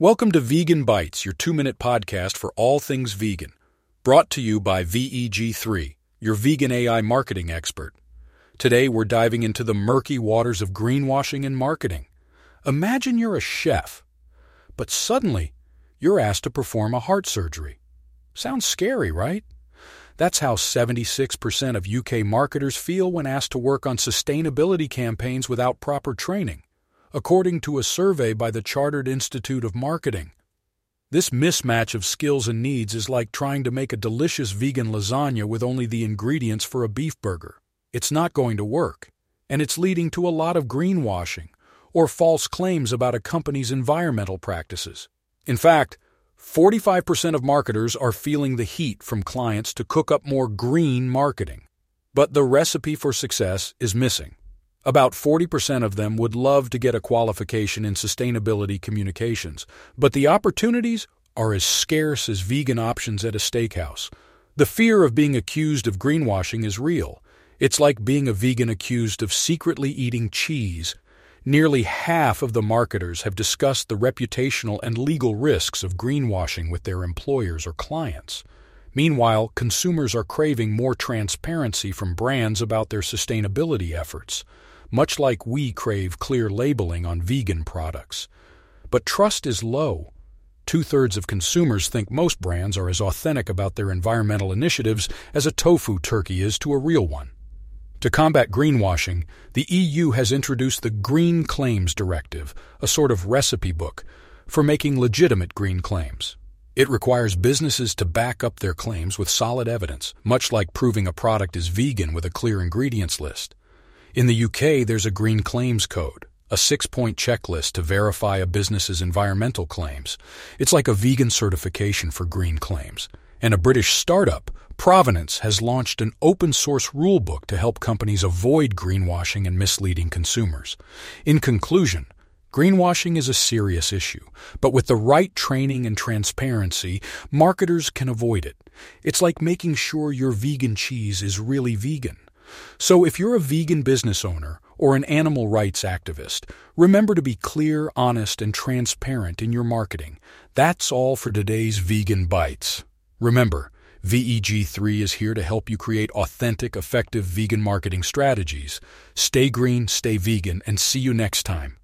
Welcome to Vegan Bytes, your two minute podcast for all things vegan. Brought to you by VEG3, your vegan AI marketing expert. Today, we're diving into the murky waters of greenwashing and marketing. Imagine you're a chef, but suddenly you're asked to perform a heart surgery. Sounds scary, right? That's how 76% of UK marketers feel when asked to work on sustainability campaigns without proper training according to a survey by the Chartered Institute of Marketing. This mismatch of skills and needs is like trying to make a delicious vegan lasagna with only the ingredients for a beef burger. It's not going to work, and it's leading to a lot of greenwashing or false claims about a company's environmental practices. In fact, 45% of marketers are feeling the heat from clients to cook up more green marketing. But the recipe for success is missing. About 40% of them would love to get a qualification in sustainability communications, but the opportunities are as scarce as vegan options at a steakhouse. The fear of being accused of greenwashing is real. It's like being a vegan accused of secretly eating cheese. Nearly half of the marketers have discussed the reputational and legal risks of greenwashing with their employers or clients. Meanwhile, consumers are craving more transparency from brands about their sustainability efforts much like we crave clear labeling on vegan products. But trust is low. Two thirds of consumers think most brands are as authentic about their environmental initiatives as a tofu turkey is to a real one. To combat greenwashing, the EU has introduced the Green Claims Directive, a sort of recipe book, for making legitimate green claims. It requires businesses to back up their claims with solid evidence, much like proving a product is vegan with a clear ingredients list. In the UK, there's a Green Claims Code, a six point checklist to verify a business's environmental claims. It's like a vegan certification for green claims. And a British startup, Provenance, has launched an open source rulebook to help companies avoid greenwashing and misleading consumers. In conclusion, Greenwashing is a serious issue, but with the right training and transparency, marketers can avoid it. It's like making sure your vegan cheese is really vegan. So if you're a vegan business owner or an animal rights activist, remember to be clear, honest, and transparent in your marketing. That's all for today's Vegan Bytes. Remember, VEG3 is here to help you create authentic, effective vegan marketing strategies. Stay green, stay vegan, and see you next time.